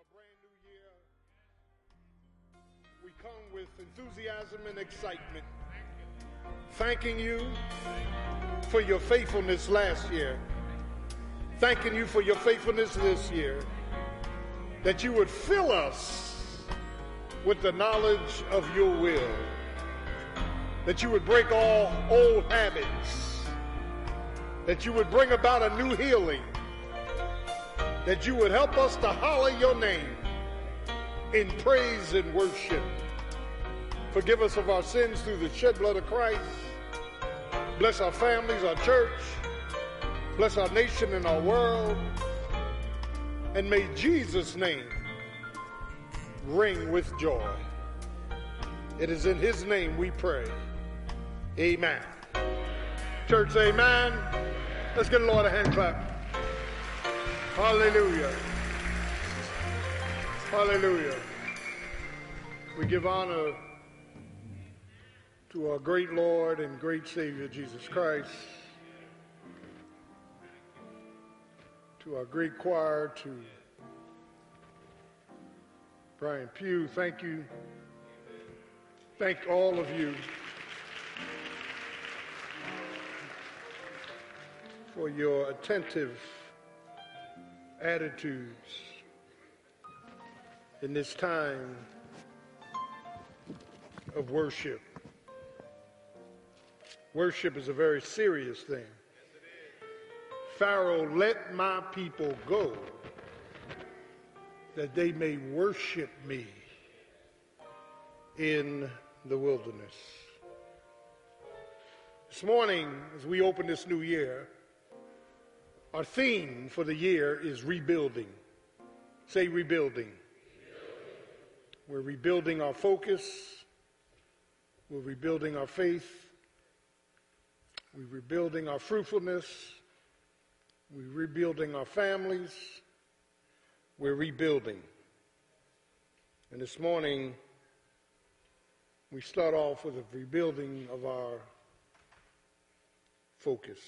a brand new year, we come with enthusiasm and excitement, thanking you for your faithfulness last year, thanking you for your faithfulness this year, that you would fill us with the knowledge of your will, that you would break all old habits, that you would bring about a new healing that you would help us to holler your name in praise and worship. Forgive us of our sins through the shed blood of Christ. Bless our families, our church. Bless our nation and our world. And may Jesus' name ring with joy. It is in his name we pray. Amen. Church, amen. Let's get a Lord a hand clap. Hallelujah. Hallelujah. We give honor to our great Lord and great Savior, Jesus Christ, to our great choir, to Brian Pugh. Thank you. Thank all of you for your attentive attitudes in this time of worship. Worship is a very serious thing. Pharaoh, let my people go that they may worship me in the wilderness. This morning, as we open this new year, our theme for the year is rebuilding. Say rebuilding. rebuilding. We're rebuilding our focus. We're rebuilding our faith. We're rebuilding our fruitfulness. We're rebuilding our families. We're rebuilding. And this morning, we start off with a rebuilding of our focus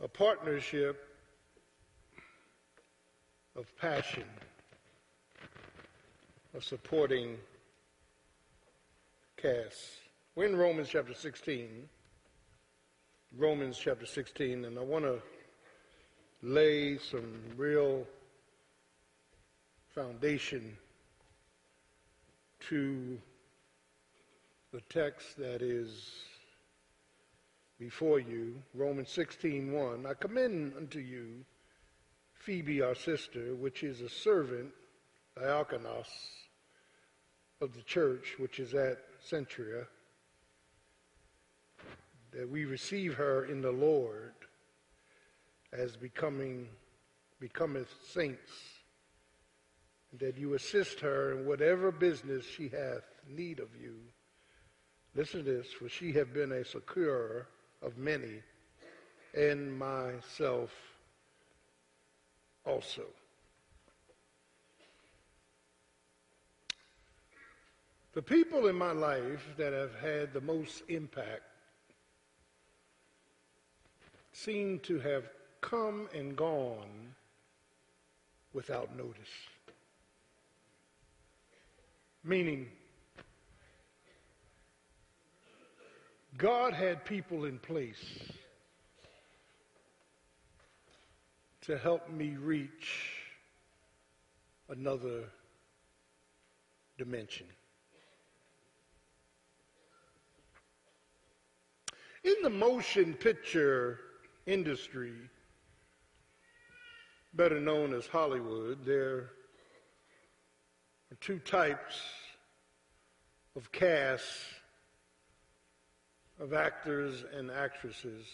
a partnership of passion, of supporting Cass. We're in Romans chapter 16. Romans chapter 16, and I want to lay some real foundation to the text that is before you, Romans 16:1, I commend unto you Phoebe, our sister, which is a servant, diakonos, of the church, which is at Cenchrea, that we receive her in the Lord as becoming becometh saints, and that you assist her in whatever business she hath need of you. Listen to this, for she have been a succour of many, and myself also. The people in my life that have had the most impact seem to have come and gone without notice. Meaning, God had people in place to help me reach another dimension. In the motion picture industry, better known as Hollywood, there are two types of casts of actors and actresses.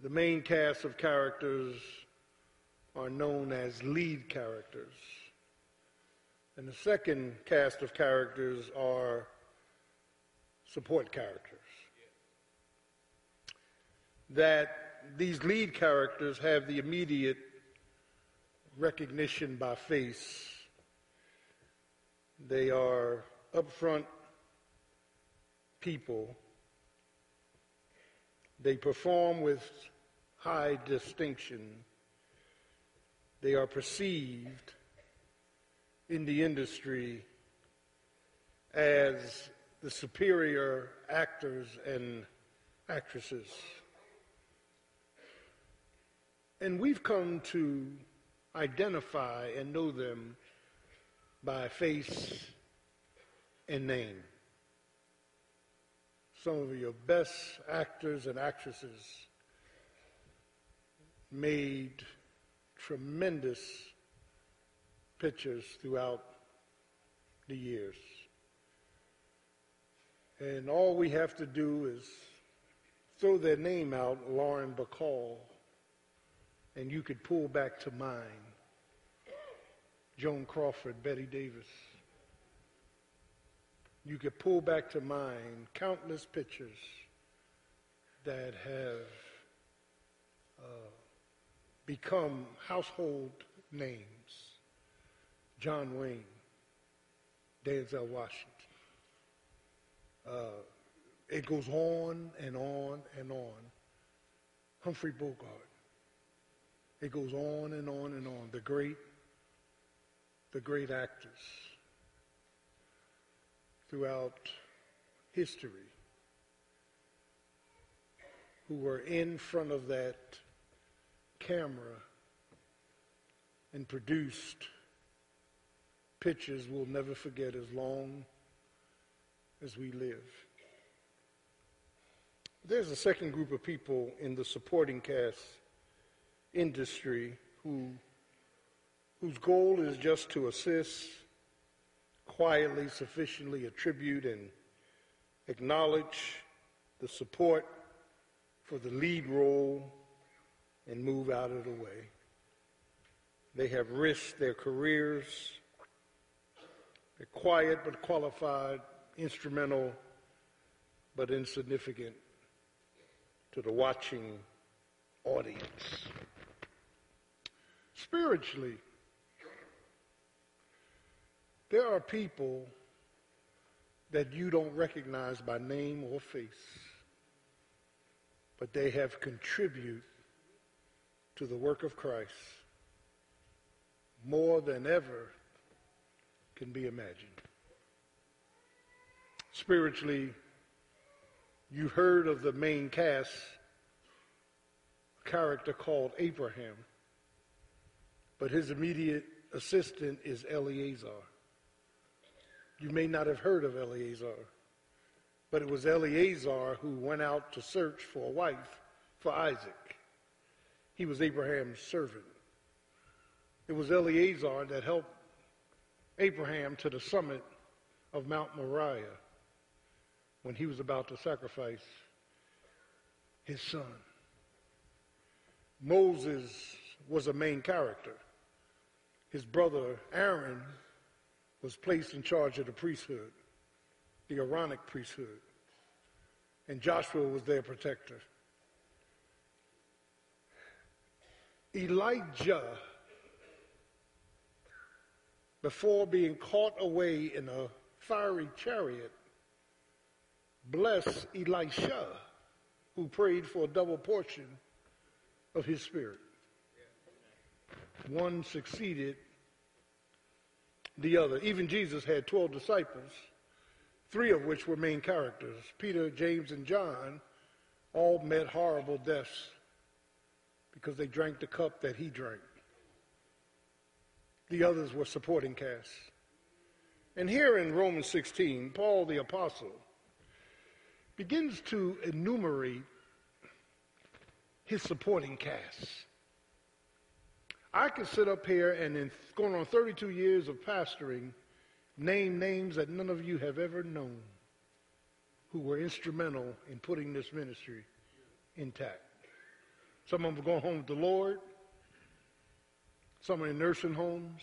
The main cast of characters are known as lead characters. And the second cast of characters are support characters. That these lead characters have the immediate recognition by face. They are upfront people. They perform with high distinction, They are perceived in the industry as the superior actors and actresses. And we've come to identify and know them by face and name. Some of your best actors and actresses made tremendous pictures throughout the years. And all we have to do is throw their name out, Lauren Bacall, and you could pull back to mine Joan Crawford, Bette Davis. You could pull back to mind countless pictures that have uh, become household names. John Wayne, Denzel Washington. Uh, it goes on and on and on. Humphrey Bogart. It goes on and on and on. The great, the great actors throughout history who were in front of that camera and produced pictures we'll never forget as long as we live. There's a second group of people in the supporting cast industry who, whose goal is just to assist, quietly, sufficiently attribute, and acknowledge the support for the lead role and move out of the way. They have risked their careers. They're quiet but qualified, instrumental but insignificant to the watching audience. Spiritually, there are people that you don't recognize by name or face, but they have contributed to the work of Christ more than ever can be imagined. Spiritually, you heard of the main cast character called Abraham, but his immediate assistant is Eleazar. You may not have heard of Eleazar, but it was Eleazar who went out to search for a wife for Isaac. He was Abraham's servant. It was Eleazar that helped Abraham to the summit of Mount Moriah when he was about to sacrifice his son. Moses was a main character. His brother Aaron was placed in charge of the priesthood, the Aaronic priesthood, and Joshua was their protector. Elijah, before being caught away in a fiery chariot, blessed Elisha, who prayed for a double portion of his spirit. One succeeded the other. Even Jesus had 12 disciples, three of which were main characters. Peter, James, and John all met horrible deaths because they drank the cup that he drank. The others were supporting casts. And here in Romans 16, Paul the Apostle begins to enumerate his supporting casts. I could sit up here and in going on 32 years of pastoring, name names that none of you have ever known who were instrumental in putting this ministry intact. Some of them are going home with the Lord. Some are in nursing homes.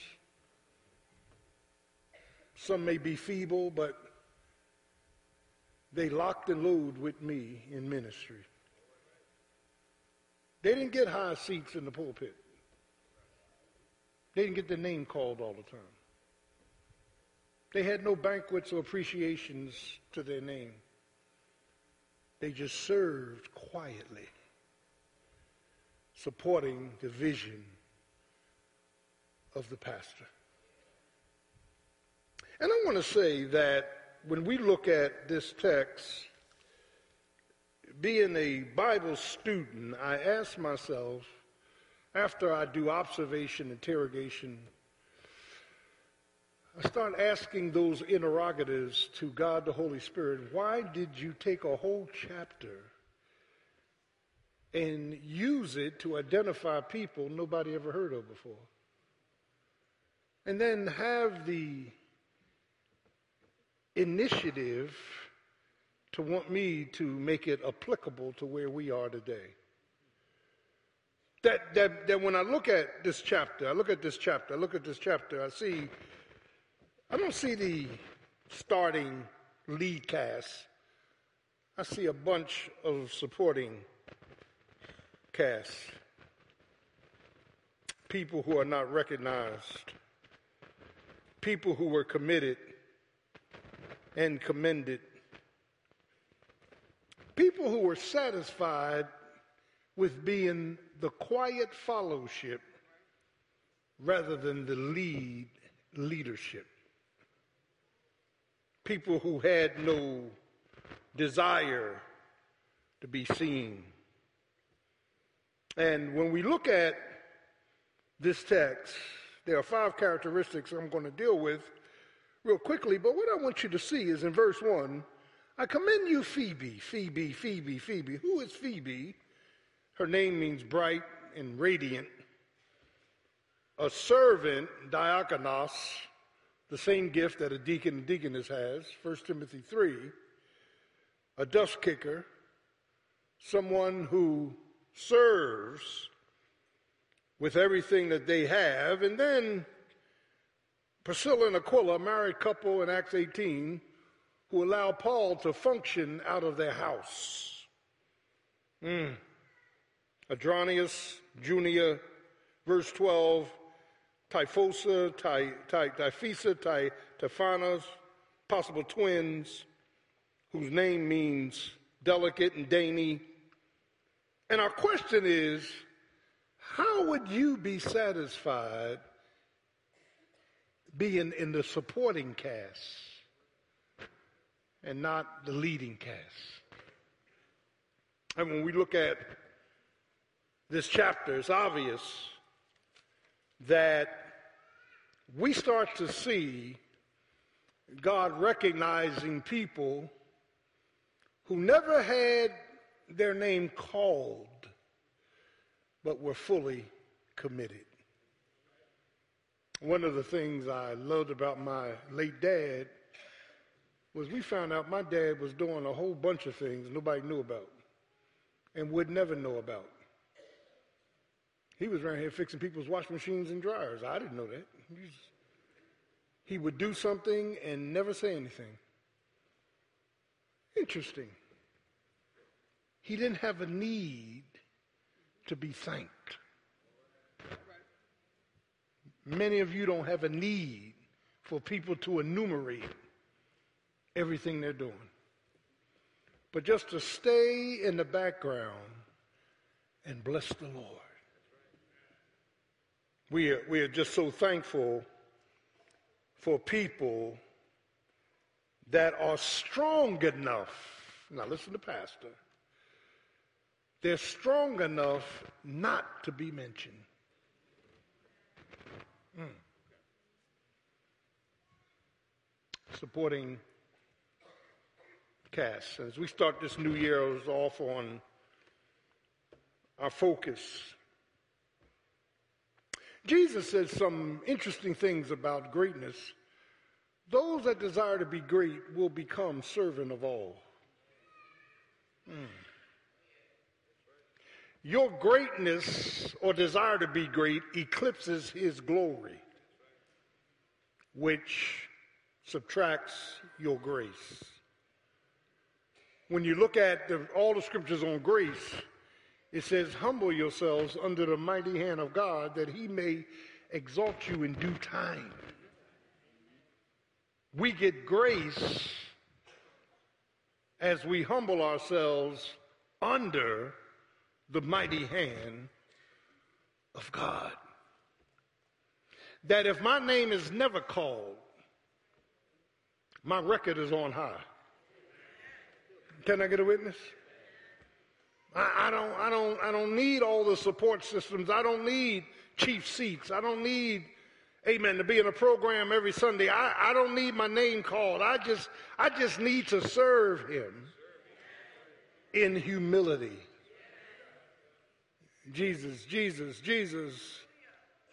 Some may be feeble, but they locked and loaded with me in ministry. They didn't get high seats in the pulpit. They didn't get their name called all the time. They had no banquets or appreciations to their name. They just served quietly supporting the vision of the pastor. And I want to say that when we look at this text, being a Bible student, I ask myself, after I do observation, interrogation, I start asking those interrogatives to God the Holy Spirit. Why did you take a whole chapter and use it to identify people nobody ever heard of before? And then have the initiative to want me to make it applicable to where we are today. That, that, that when I look at this chapter, I look at this chapter, I look at this chapter, I see, I don't see the starting lead cast. I see a bunch of supporting casts. People who are not recognized. People who were committed and commended. People who were satisfied with being the quiet fellowship rather than the lead leadership. People who had no desire to be seen. And when we look at this text, there are five characteristics I'm going to deal with real quickly, but what I want you to see is in verse 1 I commend you, Phoebe, Phoebe, Phoebe, Phoebe. Who is Phoebe? Her name means bright and radiant. A servant, diakonos, the same gift that a deacon and deaconess has, 1 Timothy 3. A dust kicker, someone who serves with everything that they have. And then Priscilla and Aquila, a married couple in Acts 18, who allow Paul to function out of their house. Mm. Adronius, Junia, verse 12, Typhosa, Ty, Ty, Typhisa, Ty, Typhanas, possible twins, whose name means delicate and dainty. And our question is, how would you be satisfied being in the supporting cast and not the leading cast. And when we look at this chapter, it's obvious that we start to see God recognizing people who never had their name called, but were fully committed. One of the things I loved about my late dad was we found out my dad was doing a whole bunch of things nobody knew about and would never know about. He was around here fixing people's washing machines and dryers. I didn't know that. He would do something and never say anything. Interesting. He didn't have a need to be thanked. Many of you don't have a need for people to enumerate everything they're doing. But just to stay in the background and bless the Lord. We are, we are just so thankful for people that are strong enough. Now, listen to Pastor. They're strong enough not to be mentioned. Mm. Supporting cast. As we start this new year, off on our focus. Jesus says some interesting things about greatness. Those that desire to be great will become servant of all. Mm. Your greatness or desire to be great eclipses his glory, which subtracts your grace. When you look at the, all the scriptures on grace, it says, Humble yourselves under the mighty hand of God that he may exalt you in due time. We get grace as we humble ourselves under the mighty hand of God. that if my name is never called, my record is on high. Can I get a witness? I, I, don't, I, don't, I don't need all the support systems. I don't need chief seats. I don't need, amen, to be in a program every Sunday. I, I don't need my name called. I just, I just need to serve him in humility. Jesus, Jesus, Jesus.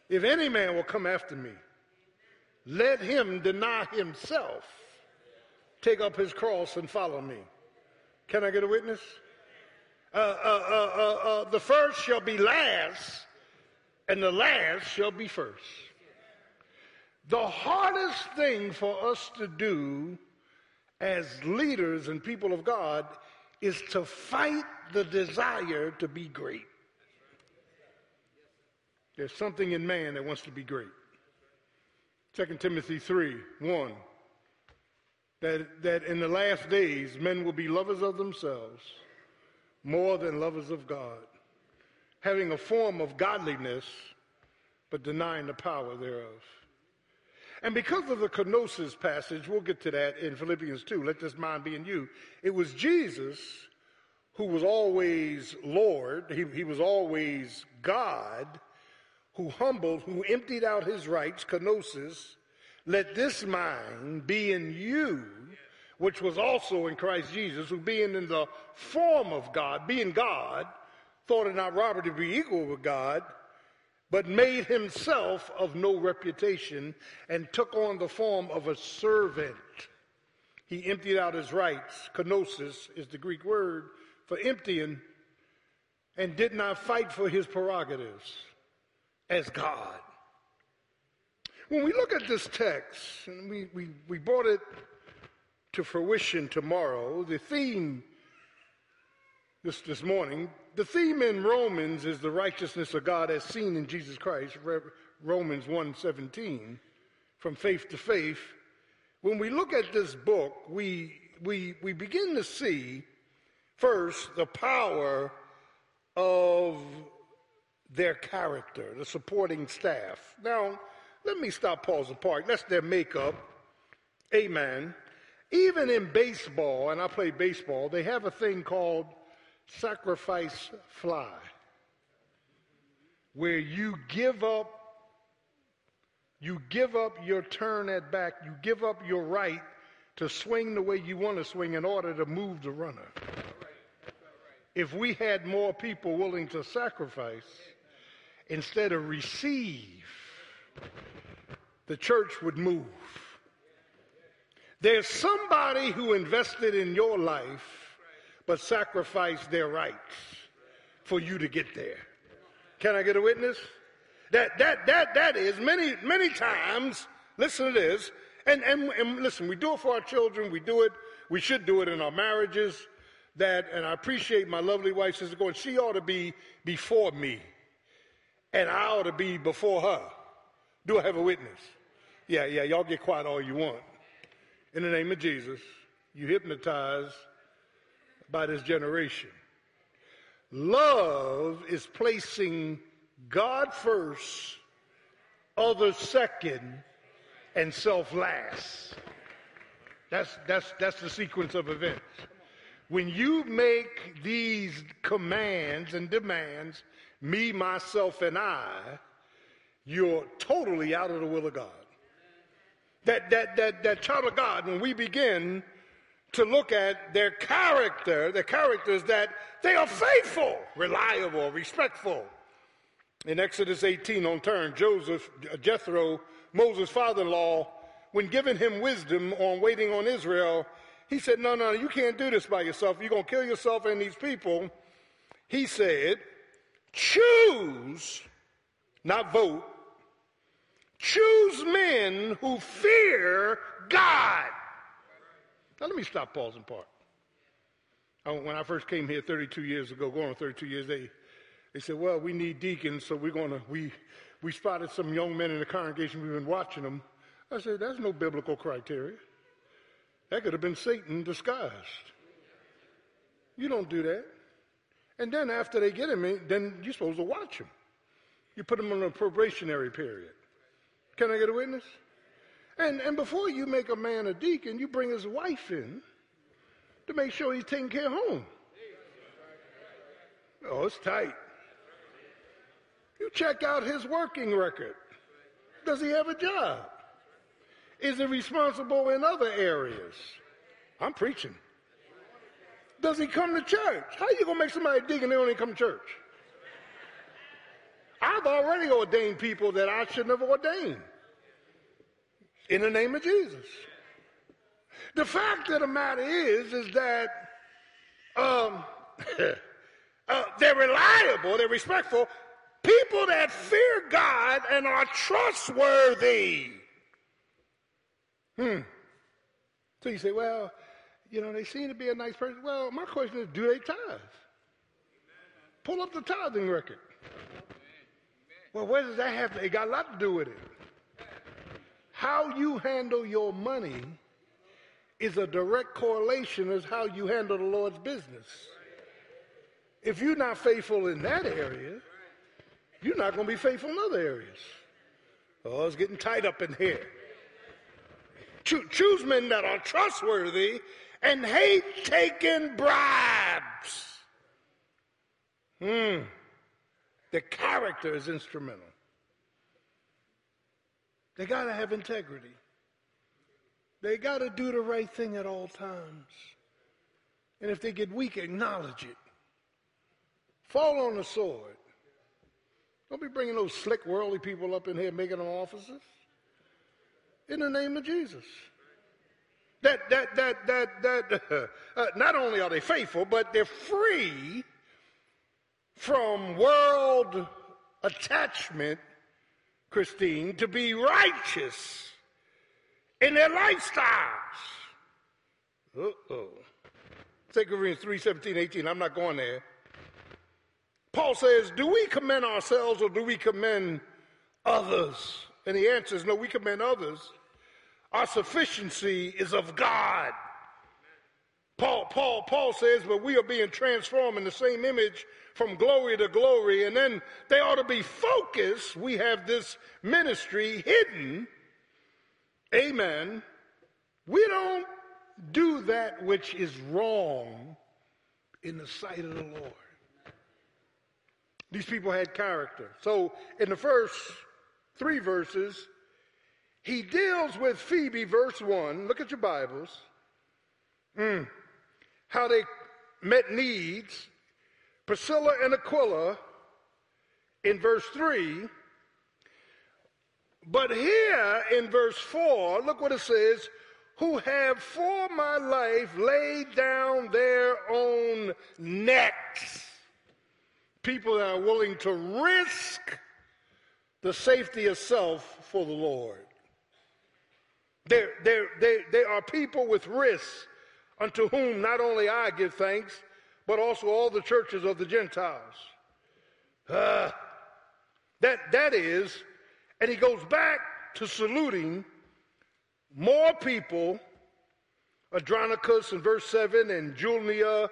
If any man will come after me, let him deny himself, take up his cross, and follow me. Can I get a witness? Uh, uh, uh, uh, the first shall be last, and the last shall be first. The hardest thing for us to do as leaders and people of God is to fight the desire to be great. There's something in man that wants to be great. 2 Timothy 3 1. That, that in the last days men will be lovers of themselves more than lovers of God, having a form of godliness, but denying the power thereof. And because of the kenosis passage, we'll get to that in Philippians 2, let this mind be in you. It was Jesus who was always Lord, he, he was always God, who humbled, who emptied out his rights, kenosis. Let this mind be in you, which was also in Christ Jesus, who being in the form of God, being God, thought it not robbery to be equal with God, but made himself of no reputation and took on the form of a servant. He emptied out his rights. Kenosis is the Greek word for emptying, and did not fight for his prerogatives as God. When we look at this text, and we, we, we brought it to fruition tomorrow. The theme this, this morning, the theme in Romans is the righteousness of God as seen in Jesus Christ, Romans 1:17, from faith to faith. When we look at this book, we, we, we begin to see first the power of their character, the supporting staff. Now, let me stop, pause, and park. That's their makeup. Amen. Even in baseball, and I play baseball, they have a thing called sacrifice fly, where you give up, you give up your turn at bat, you give up your right to swing the way you want to swing in order to move the runner. If we had more people willing to sacrifice instead of receive, the church would move. There's somebody who invested in your life but sacrificed their rights for you to get there. Can I get a witness? That that that that is many many times. Listen to this, and and, and listen. We do it for our children. We do it. We should do it in our marriages. That and I appreciate my lovely wife sister going. She ought to be before me, and I ought to be before her. Do I have a witness? Yeah, yeah. Y'all get quiet all you want in the name of Jesus, you hypnotized by this generation. Love is placing God first, others second, and self last. That's, that's, that's the sequence of events. When you make these commands and demands, me, myself, and I, you're totally out of the will of God that, that, that, that child of God, when we begin to look at their character, their characters that they are faithful, reliable, respectful. In Exodus 18 on turn, Joseph, uh, Jethro, Moses' father-in-law, when giving him wisdom on waiting on Israel, he said, no, no, you can't do this by yourself. You're going to kill yourself and these people. He said, choose, not vote, Choose men who fear God. Now, let me stop, pause, and part. When I first came here 32 years ago, going on 32 years, they, they said, well, we need deacons, so we're going to, we, we spotted some young men in the congregation, we've been watching them. I said, that's no biblical criteria. That could have been Satan disguised. You don't do that. And then after they get him, eh, then you're supposed to watch them. You put them on a probationary period. Can I get a witness? And, and before you make a man a deacon, you bring his wife in to make sure he's taking care of home. Oh, it's tight. You check out his working record. Does he have a job? Is he responsible in other areas? I'm preaching. Does he come to church? How are you gonna make somebody dig and they only come to church? I've already ordained people that I shouldn't have ordained. In the name of Jesus. The fact of the matter is, is that um, uh, they're reliable, they're respectful, people that fear God and are trustworthy. Hmm. So you say, well, you know, they seem to be a nice person. Well, my question is, do they tithe? Pull up the tithing record. Well, where does that have to? It got a lot to do with it. How you handle your money is a direct correlation as how you handle the Lord's business. If you're not faithful in that area, you're not going to be faithful in other areas. Oh, it's getting tight up in here. choose men that are trustworthy and hate taking bribes. Hmm. The character is instrumental. They got to have integrity. They got to do the right thing at all times. And if they get weak, acknowledge it. Fall on the sword. Don't be bringing those slick, worldly people up in here making them officers. In the name of Jesus. That, that, that, that, that, uh, not only are they faithful, but they're free from world attachment, Christine, to be righteous in their lifestyles. Uh-oh. 2 Corinthians 3, 17, 18. I'm not going there. Paul says, do we commend ourselves or do we commend others? And the answer is no, we commend others. Our sufficiency is of God. Paul, Paul, Paul says, but we are being transformed in the same image from glory to glory. And then they ought to be focused. We have this ministry hidden. Amen. We don't do that which is wrong in the sight of the Lord. These people had character. So in the first three verses, he deals with Phoebe, verse 1. Look at your Bibles. Mm. How they met needs. Priscilla and Aquila in verse 3. But here in verse 4, look what it says who have for my life laid down their own necks. People that are willing to risk the safety of self for the Lord. They're, they're, they, they are people with risks unto whom not only I give thanks, but also all the churches of the Gentiles. Uh, that, that is, and he goes back to saluting more people, Andronicus in verse 7, and Julia,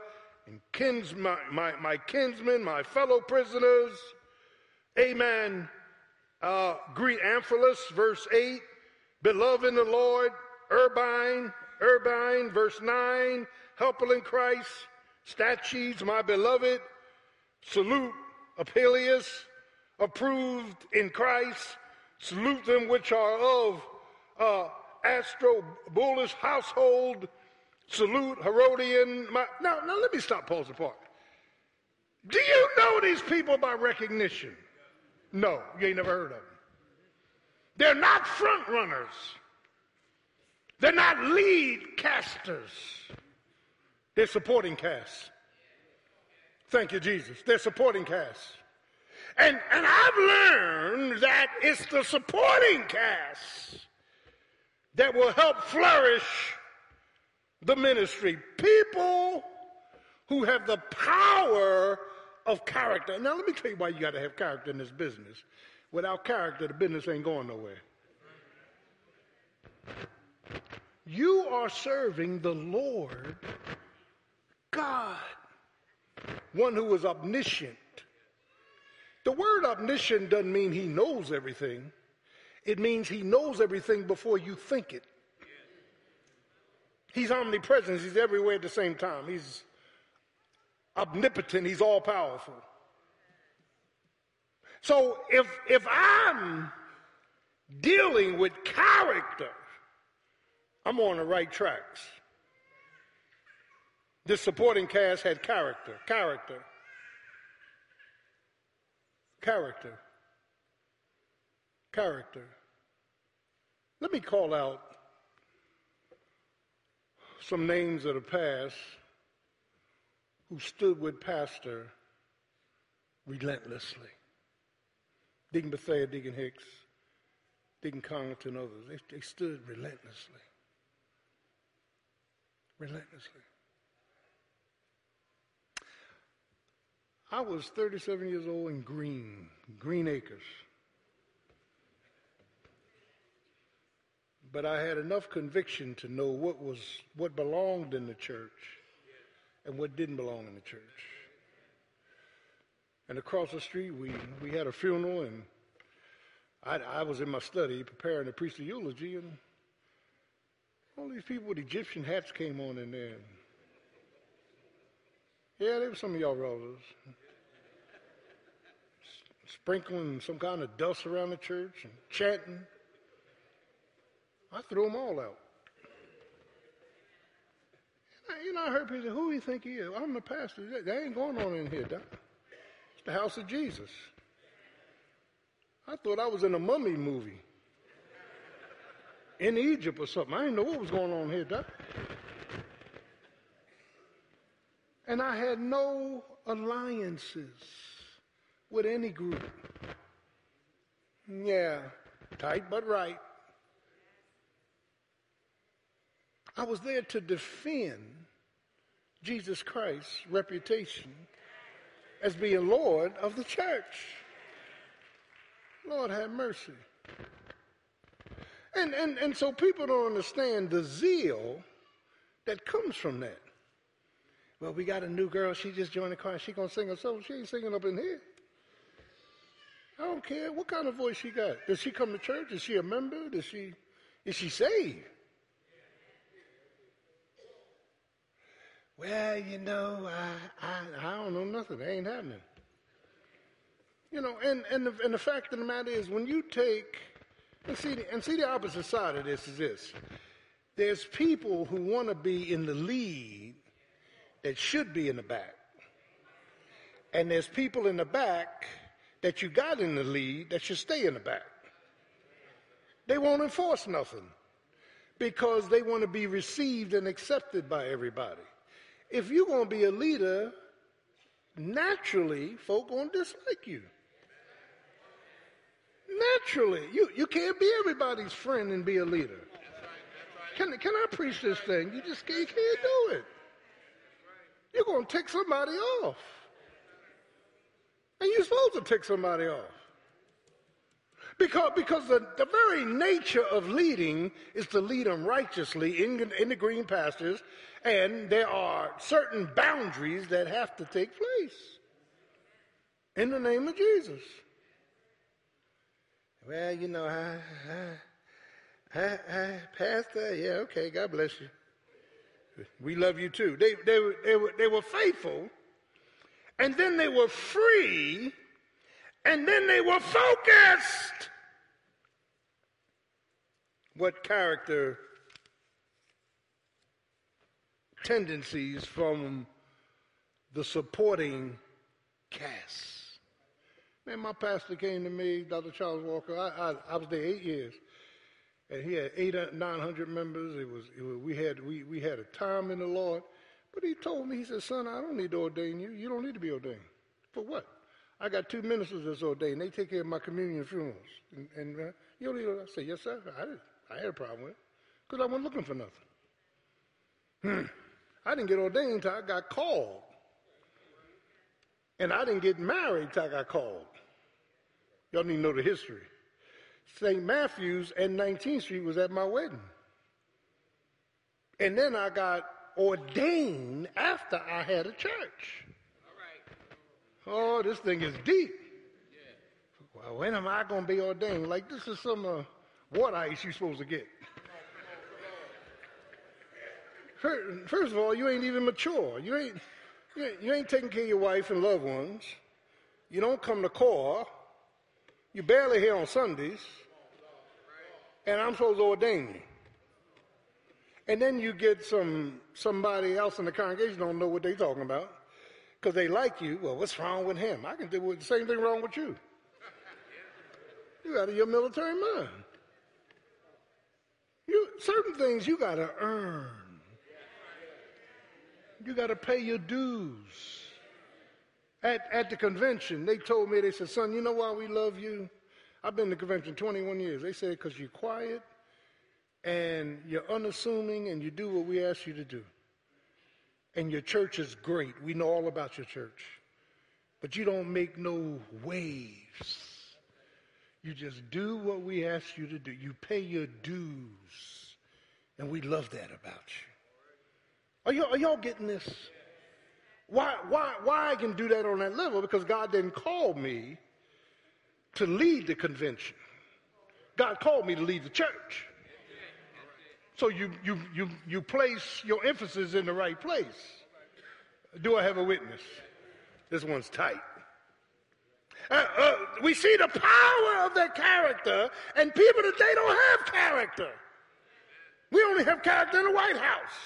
and kins, my, my, my kinsmen, my fellow prisoners. Amen. Uh, greet Amphilus, verse 8, beloved in the Lord, Urbane, Urbane, verse 9, helpful in Christ, Stachys, my beloved, salute Apelles, approved in Christ, salute them which are of uh, Aristobulus household, salute Herodion. My, now, now let me stop, pause apart. Do you know these people by recognition? No, you ain't never heard of them. They're not front runners. They're not lead casters. They're supporting cast. Thank you, Jesus. They're supporting cast. And, and I've learned that it's the supporting cast that will help flourish the ministry. People who have the power of character. Now, let me tell you why you got to have character in this business. Without character, the business ain't going nowhere. You are serving the Lord God, one who is omniscient. The word omniscient doesn't mean he knows everything. It means he knows everything before you think it. He's omnipresent. He's everywhere at the same time. He's omnipotent. He's all powerful. So if, if I'm dealing with character, I'm on the right tracks. This supporting cast had character, character, character, character. Let me call out some names of the past who stood with Pastor relentlessly. Deacon Bethea, Deacon Hicks, Deacon Congleton, others. They, they stood relentlessly. Relentlessly. I was 37 years old in Green, Green Acres. But I had enough conviction to know what was what belonged in the church and what didn't belong in the church. And across the street, we, we had a funeral, and I, I was in my study preparing to preach the eulogy, and all these people with Egyptian hats came on in there. Yeah, they were some of y'all relatives. Sprinkling some kind of dust around the church and chanting. I threw them all out. You know, I heard people say, who do you think he is? I'm the pastor. That ain't going on in here, Doc. It's the house of Jesus. I thought I was in a mummy movie in Egypt or something. I didn't know what was going on here, Doc. And I had no alliances with any group. Yeah, tight but right. I was there to defend Jesus Christ's reputation as being Lord of the church. Lord have mercy. And, and, and so people don't understand the zeal that comes from that. Well, we got a new girl. She just joined the choir. She gonna sing a solo. She ain't singing up in here. I don't care what kind of voice she got. Does she come to church? Is she a member? Does she? Is she saved? Well, you know, I, I, I don't know nothing. It ain't happening. You know, and, and, the, and the fact of the matter is when you take, and see, the, and see the opposite side of this is this. There's people who want to be in the lead that should be in the back. And there's people in the back that you got in the lead that should stay in the back. They won't enforce nothing because they want to be received and accepted by everybody if you're going to be a leader, naturally, folk going to dislike you. Naturally. You, you can't be everybody's friend and be a leader. Can, can I preach this thing? You just you can't do it. You're going to take somebody off. And you're supposed to take somebody off. Because, because the, the very nature of leading is to lead them righteously in, in the green pastures and there are certain boundaries that have to take place in the name of Jesus. Well, you know, I, I, I, I pastor, yeah, okay, God bless you. We love you too. They, they, they, were, they were faithful, and then they were free, and then they were focused. What character tendencies from the supporting cast. Man, my pastor came to me, Dr. Charles Walker. I, I, I was there eight years, and he had eight, nine hundred members. It was, it was, we had we, we had a time in the Lord. But he told me, he said, "Son, I don't need to ordain you. You don't need to be ordained. For what? I got two ministers that's ordained. They take care of my communion funerals. And, and uh, you don't need." To, I said, "Yes, sir. I, did. I had a problem with it because I wasn't looking for nothing." Hmm. I didn't get ordained until I got called. And I didn't get married until I got called. Y'all need to know the history. St. Matthew's and 19th Street was at my wedding. And then I got ordained after I had a church. Oh, this thing is deep. well, when am I going to be ordained? Like this is some uh, water ice you're supposed to get. First of all, you ain't even mature. You ain't, you ain't, you ain't taking care of your wife and loved ones. You don't come to core. You barely here on Sundays. And I'm supposed to ordain you. And then you get some somebody else in the congregation don't know what they're talking about because they like you. Well, what's wrong with him? I can do the same thing wrong with you. You out of your military mind. You certain things you got to earn. You got to pay your dues. At, at the convention, they told me, they said, son, you know why we love you? I've been to the convention 21 years. They said, because you're quiet and you're unassuming and you do what we ask you to do. And your church is great. We know all about your church. But you don't make no waves. You just do what we ask you to do. You pay your dues. And we love that about you. Are y'all, are y'all getting this? Why, why, why I can do that on that level? Because God didn't call me to lead the convention. God called me to lead the church. So you, you, you, you place your emphasis in the right place. Do I have a witness? This one's tight. Uh, uh, we see the power of their character and people that they don't have character. We only have character in the White House.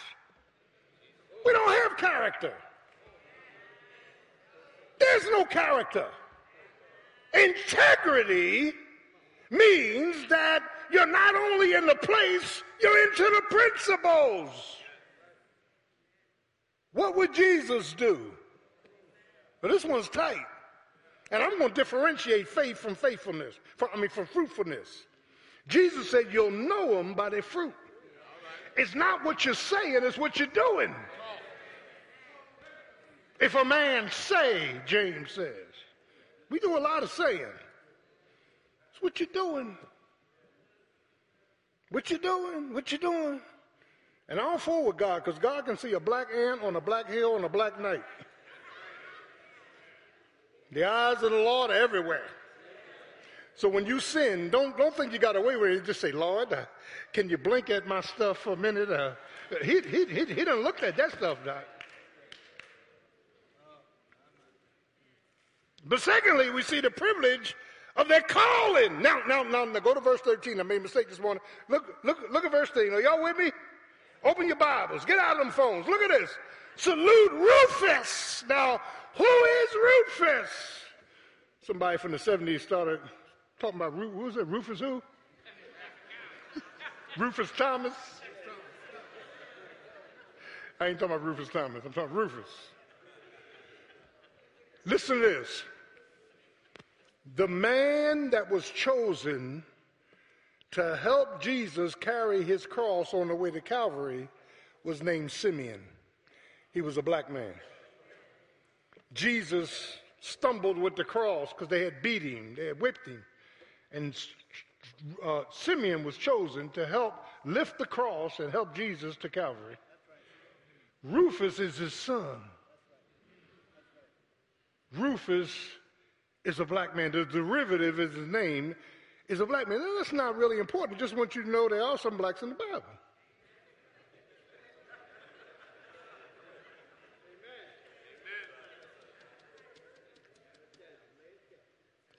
We don't have character. There's no character. Integrity means that you're not only in the place, you're into the principles. What would Jesus do? Well, this one's tight. And I'm going to differentiate faith from faithfulness, from, I mean, from fruitfulness. Jesus said, You'll know them by their fruit. It's not what you're saying, it's what you're doing. If a man say, James says, we do a lot of saying. It's what you doing. What you doing? What you doing? And I'm for with God because God can see a black ant on a black hill on a black night. The eyes of the Lord are everywhere. So when you sin, don't, don't think you got away with it. Just say, Lord, uh, can you blink at my stuff for a minute? Uh, he, he, he, he done looked at that stuff, Doc. But secondly, we see the privilege of their calling. Now, now, now, now, go to verse 13. I made a mistake this morning. Look, look, look at verse 13. Are y'all with me? Open your Bibles. Get out of them phones. Look at this. Salute Rufus. Now, who is Rufus? Somebody from the 70s started talking about, who was it? Rufus who? Rufus Thomas? I ain't talking about Rufus Thomas. I'm talking Rufus. Listen to this. The man that was chosen to help Jesus carry his cross on the way to Calvary was named Simeon. He was a black man. Jesus stumbled with the cross because they had beat him, they had whipped him. And uh, Simeon was chosen to help lift the cross and help Jesus to Calvary. Rufus is his son. Rufus is a black man. The derivative is his name is a black man. That's not really important. I just want you to know there are some blacks in the Bible.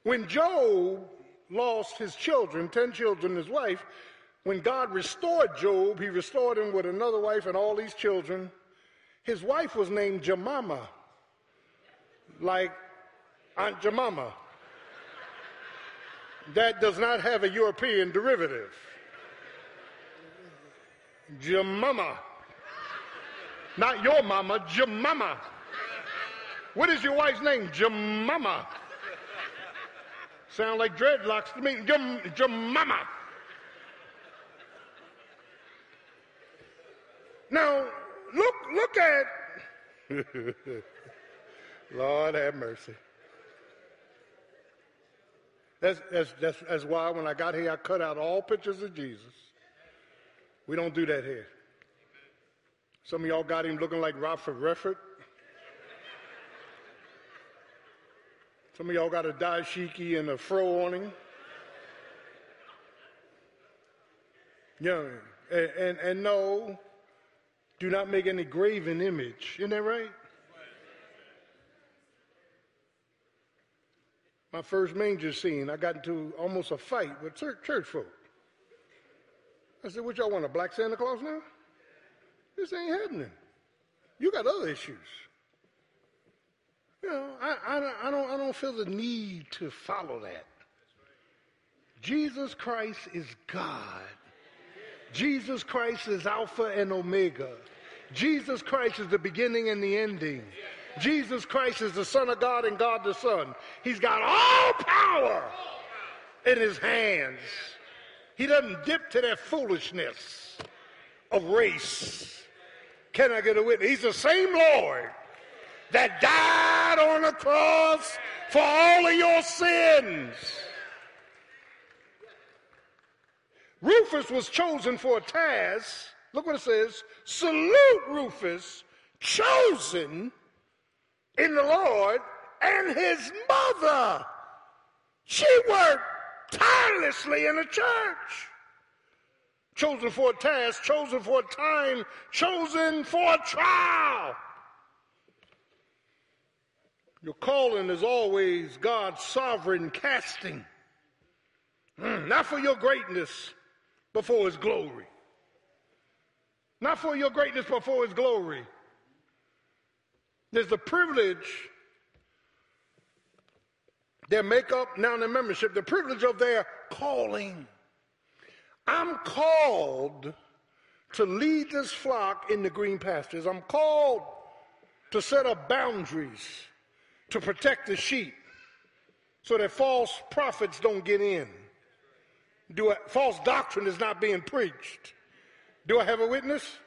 When Job lost his children, 10 children, his wife, when God restored Job, he restored him with another wife and all these children. His wife was named Jemima like Aunt Jemima. That does not have a European derivative. Jemima. Not your mama, Jemima. What is your wife's name? Jemima. Sound like dreadlocks to me. Jemima. Now, look, look at Lord have mercy. That's, that's, that's, that's why when I got here, I cut out all pictures of Jesus. We don't do that here. Some of y'all got him looking like Robert Redford. Some of y'all got a dashiki and a fro on him. Yeah, and, and, and no, do not make any graven image. Isn't that right? My first manger scene, I got into almost a fight with church folk. I said, What y'all want, a black Santa Claus now? This ain't happening. You got other issues. You know, I, I, I, don't, I don't feel the need to follow that. Jesus Christ is God. Jesus Christ is Alpha and Omega. Jesus Christ is the beginning and the ending. Jesus Christ is the Son of God and God the Son. He's got all power in his hands. He doesn't dip to that foolishness of race. Can I get a witness? He's the same Lord that died on the cross for all of your sins. Rufus was chosen for a task. Look what it says. Salute Rufus, chosen in the Lord, and his mother. She worked tirelessly in the church. Chosen for a task, chosen for a time, chosen for a trial. Your calling is always God's sovereign casting. Mm, not for your greatness, but for his glory. Not for your greatness, but for his glory. There's the privilege, their makeup, now their membership, the privilege of their calling. I'm called to lead this flock in the green pastures. I'm called to set up boundaries to protect the sheep so that false prophets don't get in. Do a, false doctrine is not being preached. Do I have a witness?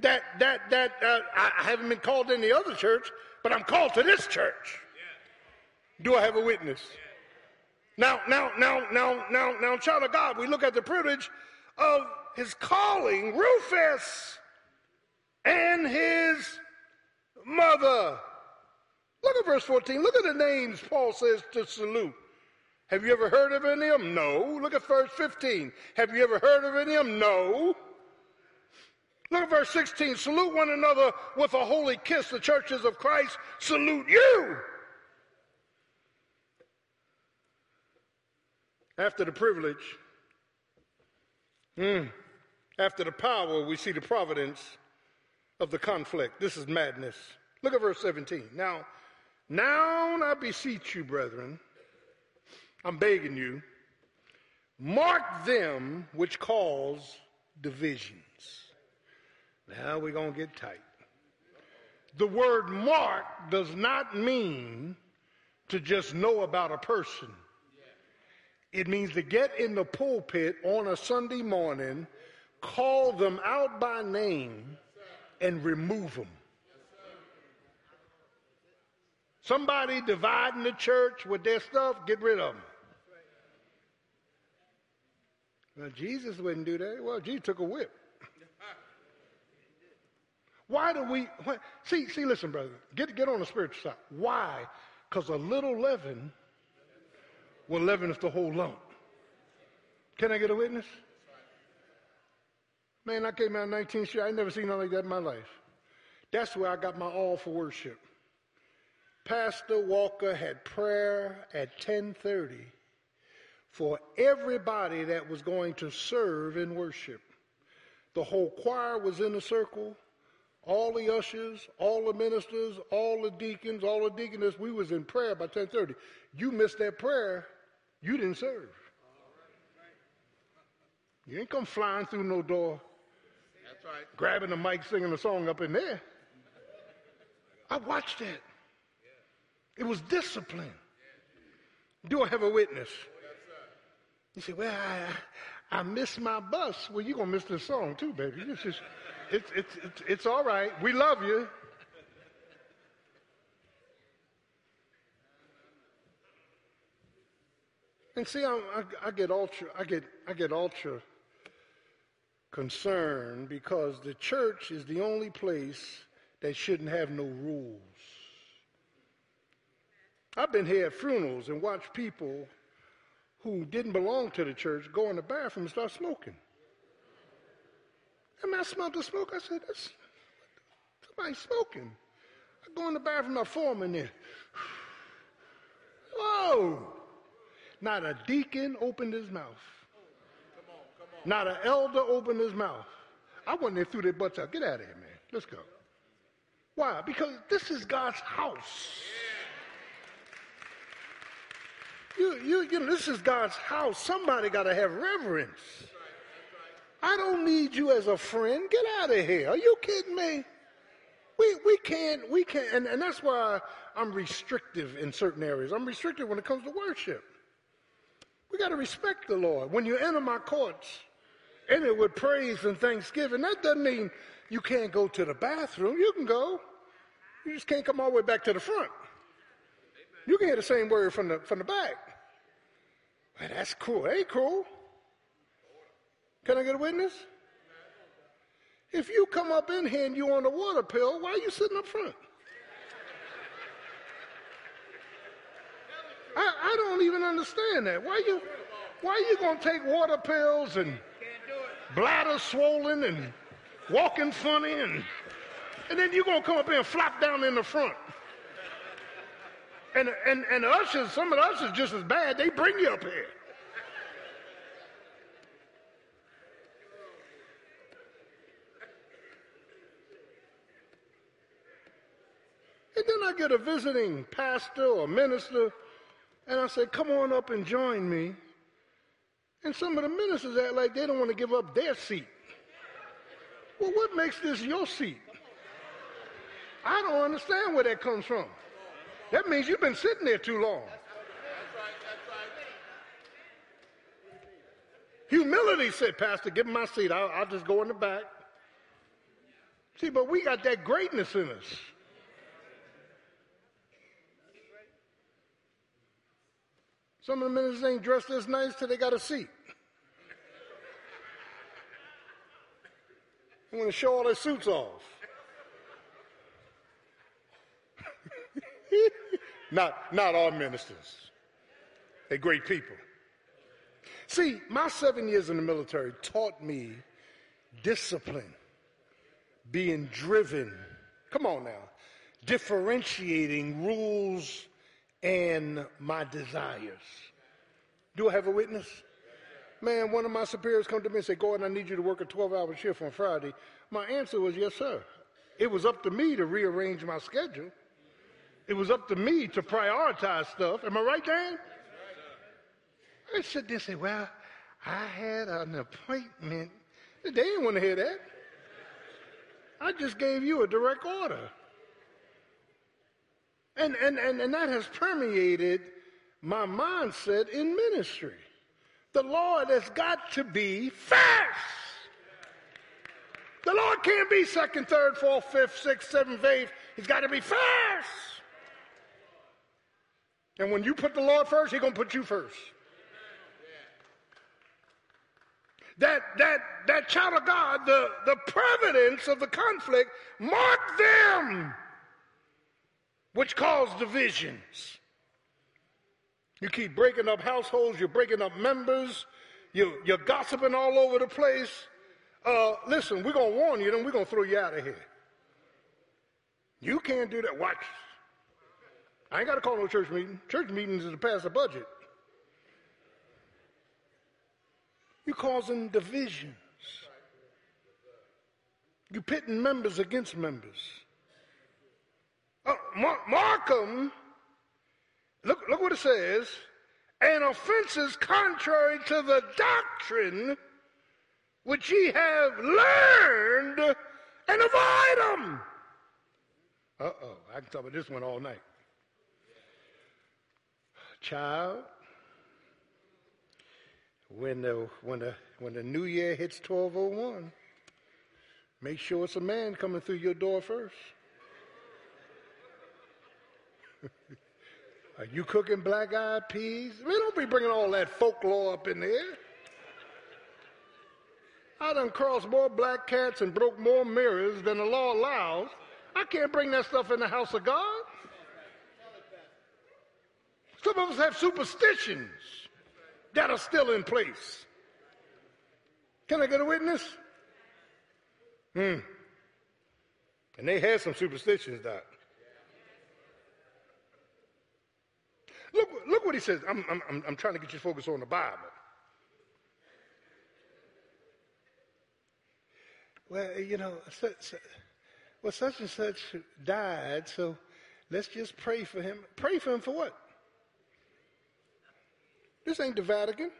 That that that uh, I haven't been called in the other church, but I'm called to this church. Do I have a witness? Now, now, now, now, now, now, child of God, we look at the privilege of his calling, Rufus, and his mother. Look at verse 14. Look at the names Paul says to salute. Have you ever heard of any of them? No. Look at verse 15. Have you ever heard of any of them? No. Look at verse 16. Salute one another with a holy kiss. The churches of Christ salute you. After the privilege, mm, after the power, we see the providence of the conflict. This is madness. Look at verse 17. Now, now I beseech you, brethren, I'm begging you, mark them which cause divisions. Now we're going to get tight. The word mark does not mean to just know about a person. It means to get in the pulpit on a Sunday morning, call them out by name, and remove them. Somebody dividing the church with their stuff, get rid of them. Well, Jesus wouldn't do that. Well, Jesus took a whip. Why do we why, see? See, listen, brother. Get get on the spiritual side. Why? Because a little leaven will leaven the whole lump. Can I get a witness? Man, I came out 19th Street. I never seen nothing like that in my life. That's where I got my all for worship. Pastor Walker had prayer at 1030 for everybody that was going to serve in worship. The whole choir was in a circle all the ushers, all the ministers, all the deacons, all the deaconess, we was in prayer by 1030. You missed that prayer, you didn't serve. You ain't come flying through no door. That's right. Grabbing the mic, singing a song up in there. I watched that. It was discipline. Do I have a witness? Oh, you say, well, I, I missed my bus. Well, you're going to miss this song too, baby. It's just it's, it's, it's, it's all right. We love you. And see, I, I, I, get ultra, I get, I get ultra concerned because the church is the only place that shouldn't have no rules. I've been here at funerals and watched people who didn't belong to the church go in the bathroom and start smoking. Mean, I smelled the smoke. I said, that's somebody smoking. I go in the bathroom, I form in there. Whoa! Not a deacon opened his mouth. Not an elder opened his mouth. I went there threw their butts out. Get out of here, man. Let's go. Why? Because this is God's house. You, you, you know, this is God's house. Somebody got to have reverence. I don't need you as a friend. Get out of here. Are you kidding me? We, we can't, we can't, and, and that's why I'm restrictive in certain areas. I'm restrictive when it comes to worship. We got to respect the Lord. When you enter my courts, enter with praise and thanksgiving. That doesn't mean you can't go to the bathroom. You can go. You just can't come all the way back to the front. You can hear the same word from the, from the back. Well, that's cool. Hey, cool. Can I get a witness? If you come up in here and you on the water pill, why are you sitting up front? I, I don't even understand that. Why you why are you gonna take water pills and bladder swollen and walking funny and and then you're gonna come up here and flop down in the front. And and and ushers, some of the ushers just as bad, they bring you up here. And then I get a visiting pastor or minister, and I say, Come on up and join me. And some of the ministers act like they don't want to give up their seat. Well, what makes this your seat? I don't understand where that comes from. That means you've been sitting there too long. Humility said, Pastor, give me my seat. I'll, I'll just go in the back. See, but we got that greatness in us. Some of the ministers ain't dressed as nice till they got a seat. Want to show all their suits off. not, not all ministers. They're great people. See, my seven years in the military taught me discipline, being driven. Come on now. Differentiating rules and my desires. Do I have a witness? Man, one of my superiors come to me and say, Gordon, I need you to work a 12-hour shift on Friday. My answer was, yes, sir. It was up to me to rearrange my schedule. It was up to me to prioritize stuff. Am I right, Dan? I said, and say, well, I had an appointment. They didn't want to hear that. I just gave you a direct order. And, and, and, and that has permeated my mindset in ministry. The Lord has got to be fast. The Lord can't be second, third, fourth, fifth, sixth, seventh, eighth. He's got to be first. And when you put the Lord first, He's going to put you first. That, that, that child of God, the, the providence of the conflict, mark them which cause divisions. You keep breaking up households, you're breaking up members, you, you're gossiping all over the place. Uh, listen, we're going to warn you, then we're going to throw you out of here. You can't do that. Watch. I ain't got to call no church meeting. Church meetings is to pass a budget. You're causing divisions. You're pitting members against members. Oh, mark them, look, look what it says. And offenses contrary to the doctrine which ye have learned and avoid them. Uh oh, I can talk about this one all night. Child, when the when the when the new year hits 1201, make sure it's a man coming through your door first. Are you cooking black eyed peas? We don't be bringing all that folklore up in there. I done crossed more black cats and broke more mirrors than the law allows. I can't bring that stuff in the house of God. Some of us have superstitions that are still in place. Can I get a witness? Hmm. And they had some superstitions, Doc. Look, look what he says. I'm, I'm, I'm trying to get you focused on the Bible. Well, you know, well, such and such died, so let's just pray for him. Pray for him for what? This ain't the Vatican.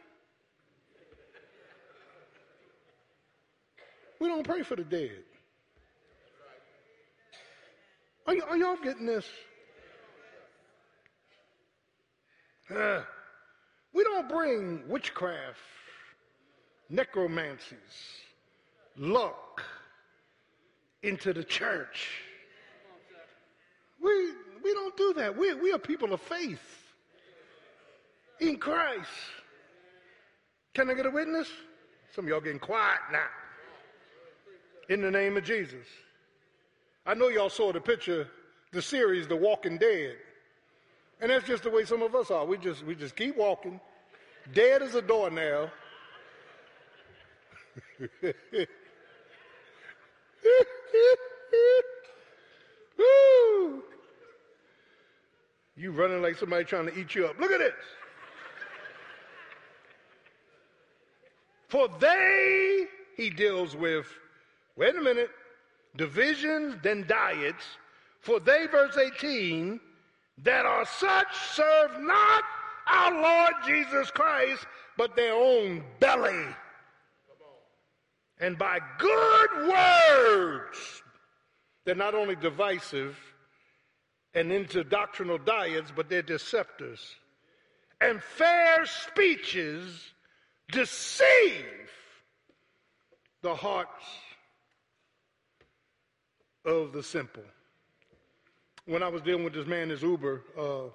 We don't pray for the dead. Are, y- are y'all getting this? Uh, we don't bring witchcraft, necromancies, luck into the church. We, we don't do that. We, we are people of faith in Christ. Can I get a witness? Some of y'all getting quiet now. In the name of Jesus. I know y'all saw the picture, the series, The Walking Dead. And that's just the way some of us are. We just we just keep walking. Dead as a doornail. Woo! You running like somebody trying to eat you up. Look at this. For they, he deals with, wait a minute, divisions, then diets. For they, verse 18, that are such serve not our Lord Jesus Christ, but their own belly. And by good words, they're not only divisive and into doctrinal diets, but they're deceptors. And fair speeches deceive the hearts of the simple. When I was dealing with this man, this Uber, uh,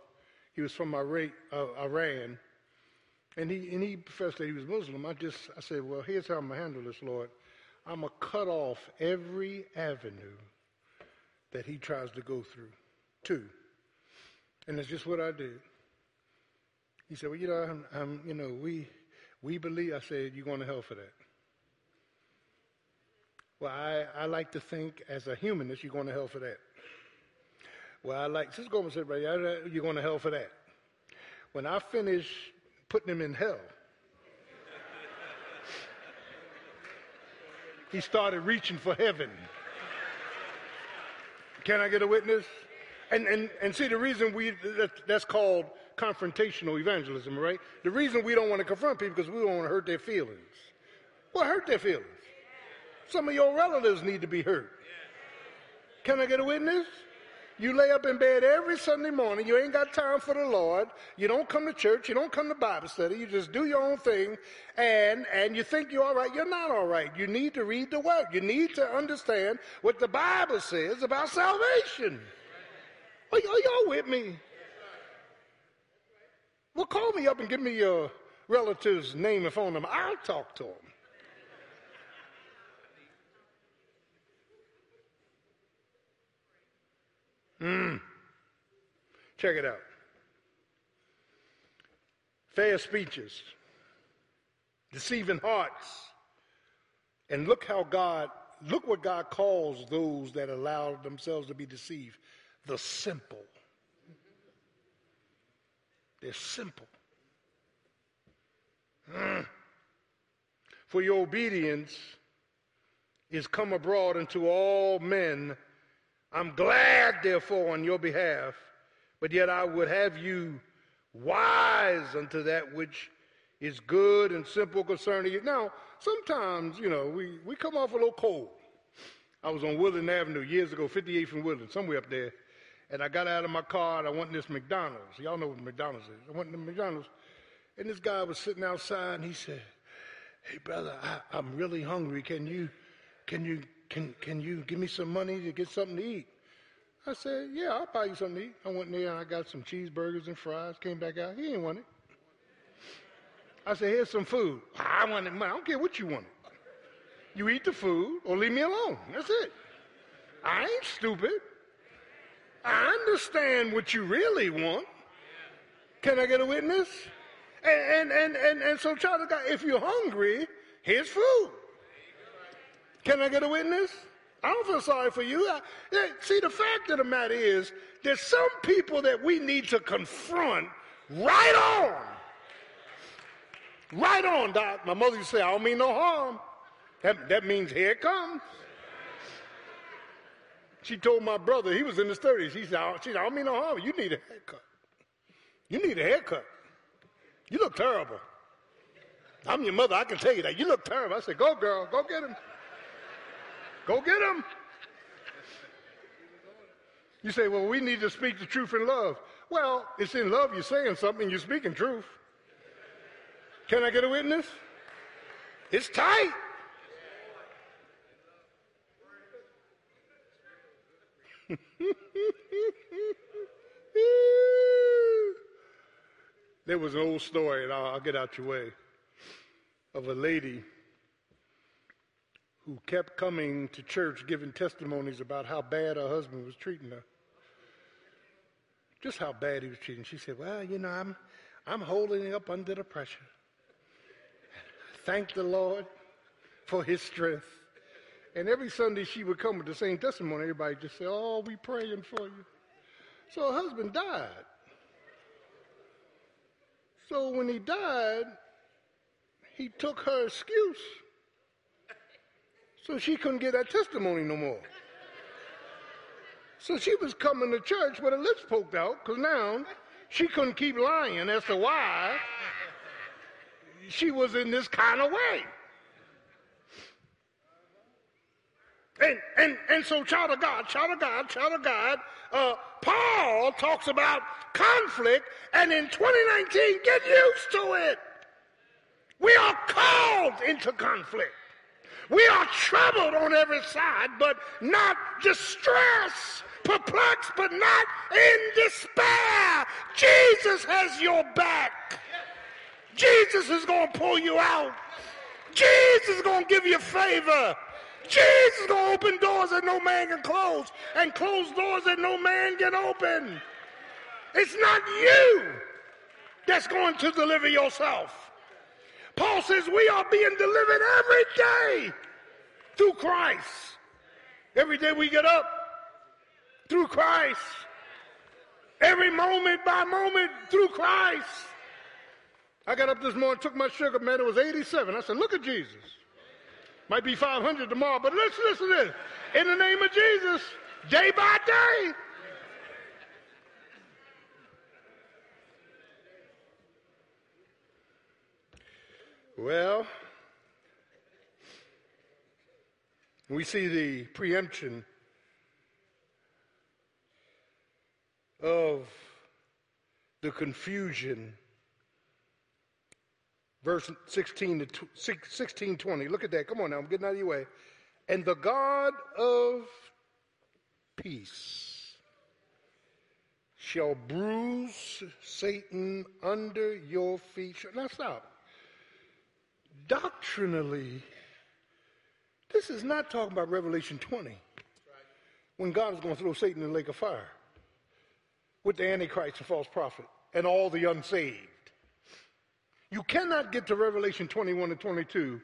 he was from Iran, uh, Iran, and he and he professed that he was Muslim. I just I said, well, here's how I'm gonna handle this, Lord. I'm gonna cut off every avenue that he tries to go through. Two, and that's just what I did. He said, well, you know, I'm, I'm you know, we we believe. I said, you're going to hell for that. Well, I, I like to think as a humanist, you're going to hell for that. Well, I like, Sister Goldman said, right, uh, you're going to hell for that. When I finish putting him in hell, he started reaching for heaven. Can I get a witness? And, and, and see, the reason we, that, that's called confrontational evangelism, right? The reason we don't want to confront people because we don't want to hurt their feelings. Well, hurt their feelings. Some of your relatives need to be hurt. Can I get a witness? You lay up in bed every Sunday morning. You ain't got time for the Lord. You don't come to church. You don't come to Bible study. You just do your own thing, and and you think you're all right. You're not all right. You need to read the Word. You need to understand what the Bible says about salvation. Are, y- are y'all with me? Well, call me up and give me your relative's name and phone number. I'll talk to them. Check it out. Fair speeches, deceiving hearts. And look how God, look what God calls those that allow themselves to be deceived the simple. They're simple. Mm. For your obedience is come abroad unto all men. I'm glad, therefore, on your behalf, but yet I would have you wise unto that which is good and simple concerning you. Now, sometimes, you know, we, we come off a little cold. I was on Woodland Avenue years ago, 58 from Woodland, somewhere up there, and I got out of my car and I went to this McDonald's. Y'all know what McDonald's is. I went to McDonald's, and this guy was sitting outside, and he said, "Hey, brother, I, I'm really hungry. Can you, can you, can, can you give me some money to get something to eat?" I said, "Yeah, I'll buy you something to eat." I went there and I got some cheeseburgers and fries. Came back out. He didn't want it. I said, "Here's some food." I wanted money. I don't care what you wanted. You eat the food or leave me alone. That's it. I ain't stupid. I understand what you really want. Can I get a witness? And, and, and, and, and so, child of God, if you're hungry, here's food. Can I get a witness? I don't feel sorry for you. I, see, the fact of the matter is, there's some people that we need to confront right on. Right on, Doc. My mother used to say, I don't mean no harm. That, that means here it comes. She told my brother, he was in his 30s, he said, I, she said, I don't mean no harm. You need a haircut. You need a haircut. You look terrible. I'm your mother. I can tell you that. You look terrible. I said, Go, girl. Go get him. Go get him. You say, Well, we need to speak the truth in love. Well, it's in love. You're saying something. You're speaking truth. Can I get a witness? It's tight. There was an old story, and I'll, I'll get out your way, of a lady who kept coming to church giving testimonies about how bad her husband was treating her. Just how bad he was treating. Her. She said, Well, you know, I'm, I'm holding up under the pressure. Thank the Lord for his strength. And every Sunday she would come with the same testimony. Everybody just said, Oh, we praying for you. So her husband died. So when he died, he took her excuse. So she couldn't get that testimony no more. So she was coming to church with her lips poked out because now she couldn't keep lying as to why she was in this kind of way. And, and, and so, child of God, child of God, child of God, uh, Paul talks about conflict, and in 2019, get used to it. We are called into conflict. We are troubled on every side, but not distressed, perplexed, but not in despair. Jesus has your back. Jesus is going to pull you out. Jesus is going to give you favor. Jesus is going to open doors that no man can close and close doors that no man can open. It's not you that's going to deliver yourself. Paul says we are being delivered every day through Christ. Every day we get up through Christ. Every moment by moment through Christ. I got up this morning, took my sugar, man, it was 87. I said, look at Jesus. Might be 500 tomorrow, but let's listen to this. In the name of Jesus, day by day. Well, we see the preemption of the confusion verse 16 to 16, 20. Look at that. Come on now, I'm getting out of your way. And the God of peace shall bruise Satan under your feet. Now stop. Doctrinally, this is not talking about Revelation 20 when God is going to throw Satan in the lake of fire with the Antichrist and false prophet and all the unsaved. You cannot get to Revelation 21 and 22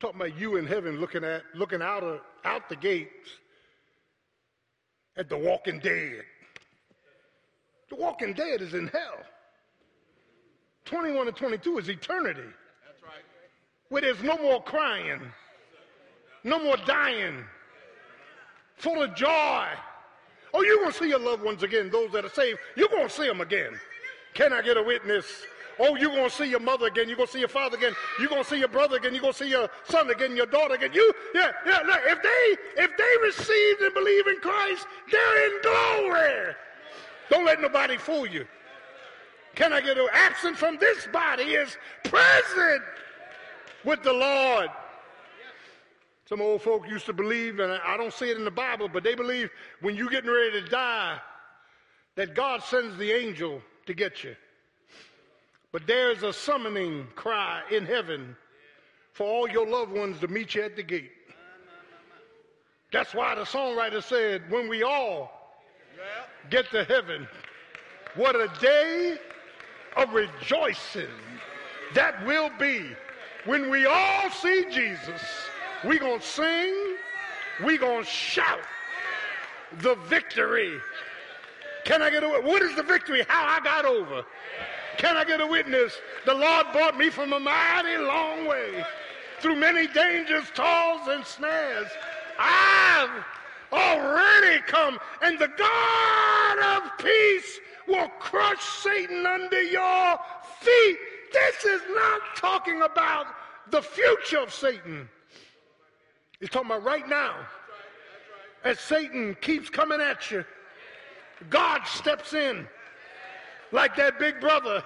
talking about you in heaven looking at looking out of out the gates at the walking dead. The walking dead is in hell. 21 and 22 is eternity. That's right. Where there's no more crying, no more dying, full of joy. Oh, you're going to see your loved ones again, those that are saved. You're going to see them again. Can I get a witness? Oh, you're going to see your mother again. You're going to see your father again. You're going to see your brother again. You're going to see your son again, your daughter again. You, yeah, yeah. Look, if they, if they received and believe in Christ, they're in glory. Don't let nobody fool you. Can I get an absent from this body is present with the Lord. Some old folk used to believe, and I don't see it in the Bible, but they believe when you're getting ready to die, that God sends the angel to get you. But there's a summoning cry in heaven for all your loved ones to meet you at the gate. That's why the songwriter said, when we all get to heaven, what a day of rejoicing that will be when we all see Jesus. We going to sing, we going to shout the victory. Can I get a what is the victory? How I got over. Can I get a witness? The Lord brought me from a mighty long way through many dangers, toils, and snares. I've already come, and the God of peace will crush Satan under your feet. This is not talking about the future of Satan. It's talking about right now. As Satan keeps coming at you, God steps in like that big brother.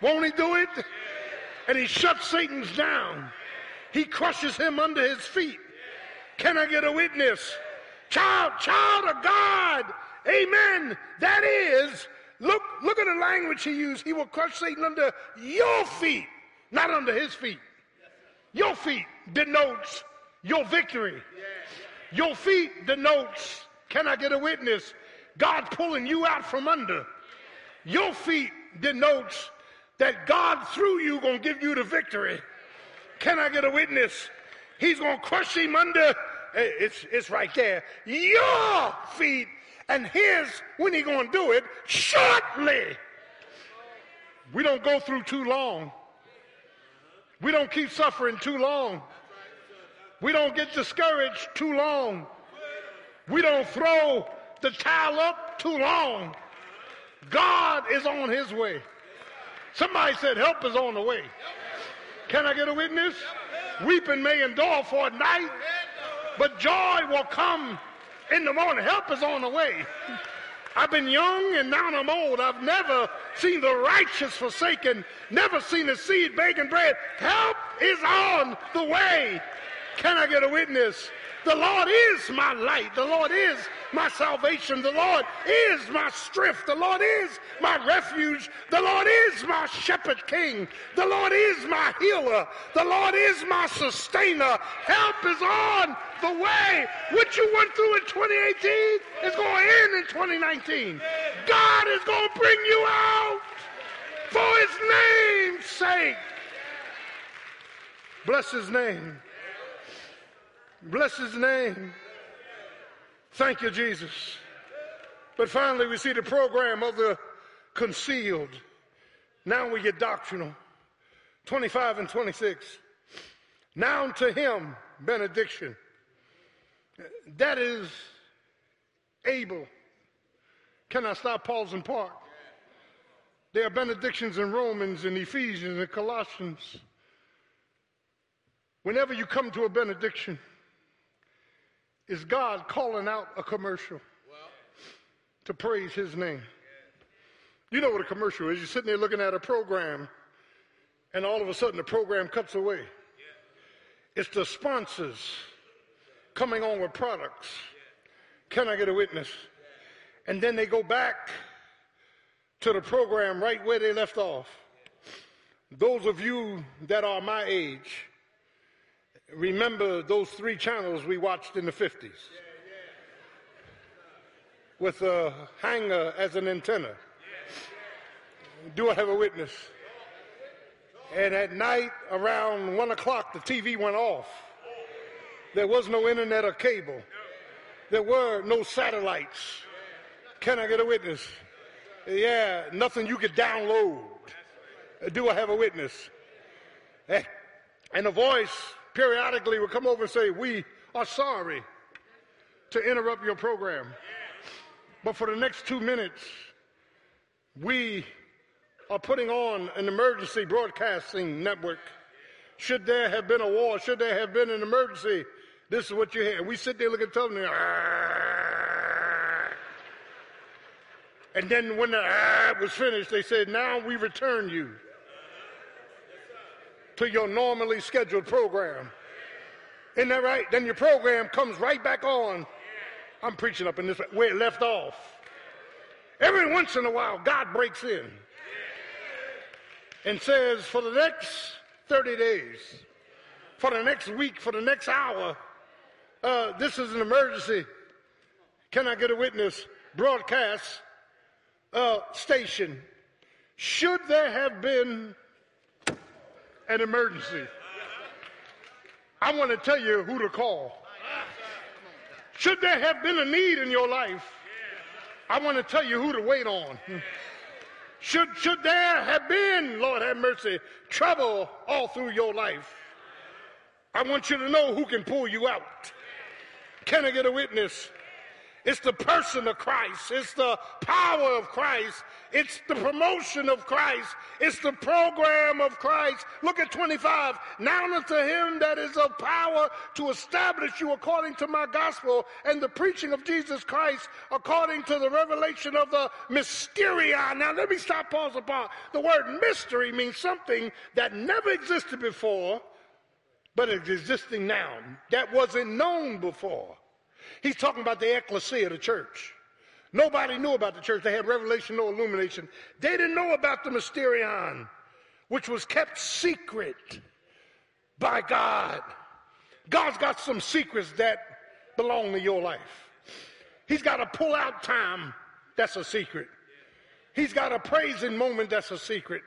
Won't he do it? And he shuts Satan's down. He crushes him under his feet. Can I get a witness? Child, child of God. Amen. That is, look, look at the language he used. He will crush Satan under your feet, not under his feet. Your feet denotes your victory. Your feet denotes, can I get a witness? God pulling you out from under. Your feet denotes that God through you gonna give you the victory. Can I get a witness? He's gonna crush him under. Eh, it's, it's right there. Your feet and his when he gonna do it shortly. We don't go through too long. We don't keep suffering too long. We don't get discouraged too long. We don't throw the towel up too long. God is on his way. Somebody said help is on the way. Can I get a witness? Weeping may endure for a night, but joy will come in the morning. Help is on the way. I've been young and now I'm old. I've never seen the righteous forsaken, never seen a seed begging bread. Help is on the way. Can I get a witness? The Lord is my light. The Lord is my salvation. The Lord is my strength. The Lord is my refuge. The Lord is my shepherd king. The Lord is my healer. The Lord is my sustainer. Help is on the way. What you went through in 2018 is going to end in 2019. God is going to bring you out for his name's sake. Bless his name. Bless his name. Thank you, Jesus. But finally, we see the program of the concealed. Now we get doctrinal. 25 and 26. Now to him, benediction. That is able. Can I stop, pause, and park? There are benedictions in Romans and Ephesians and Colossians. Whenever you come to a benediction, is God calling out a commercial to praise his name. You know what a commercial is. You're sitting there looking at a program, and all of a sudden the program cuts away. It's the sponsors coming on with products. Can I get a witness? And then they go back to the program right where they left off. Those of you that are my age, remember those three channels we watched in the 50s with a hanger as an antenna. Do I have a witness? And at night, around one o'clock, the TV went off. There was no internet or cable. There were no satellites. Can I get a witness? Yeah, nothing you could download. Do I have a witness? Eh, and a voice periodically would come over and say, We are sorry to interrupt your program. But for the next two minutes, we are putting on an emergency broadcasting network. Should there have been a war, should there have been an emergency, this is what you hear. We sit there looking at television. And then when the was finished, they said, Now we return you to your normally scheduled program. Isn't that right? Then your program comes right back on. I'm preaching up in this where it left off. Every once in a while, God breaks in and says, for the next 30 days, for the next week, for the next hour, uh, this is an emergency. Can I get a witness? Broadcast uh, station Should there have been an emergency, I want to tell you who to call. Should there have been a need in your life, I want to tell you who to wait on. Should, should there have been, Lord have mercy, trouble all through your life, I want you to know who can pull you out. Can I get a witness? It's the person of Christ. It's the power of Christ. It's the promotion of Christ. It's the program of Christ. Look at 25. Now unto him that is of power to establish you according to my gospel and the preaching of Jesus Christ according to the revelation of the mysterion. Now let me stop, pause apart. The word mystery means something that never existed before, but is existing now. That wasn't known before. He's talking about the ecclesia, the church. Nobody knew about the church. They had revelation, no illumination. They didn't know about the mysterion, which was kept secret by God. God's got some secrets that belong to your life. He's got a pull out time, that's a secret. He's got a praising moment, that's a secret.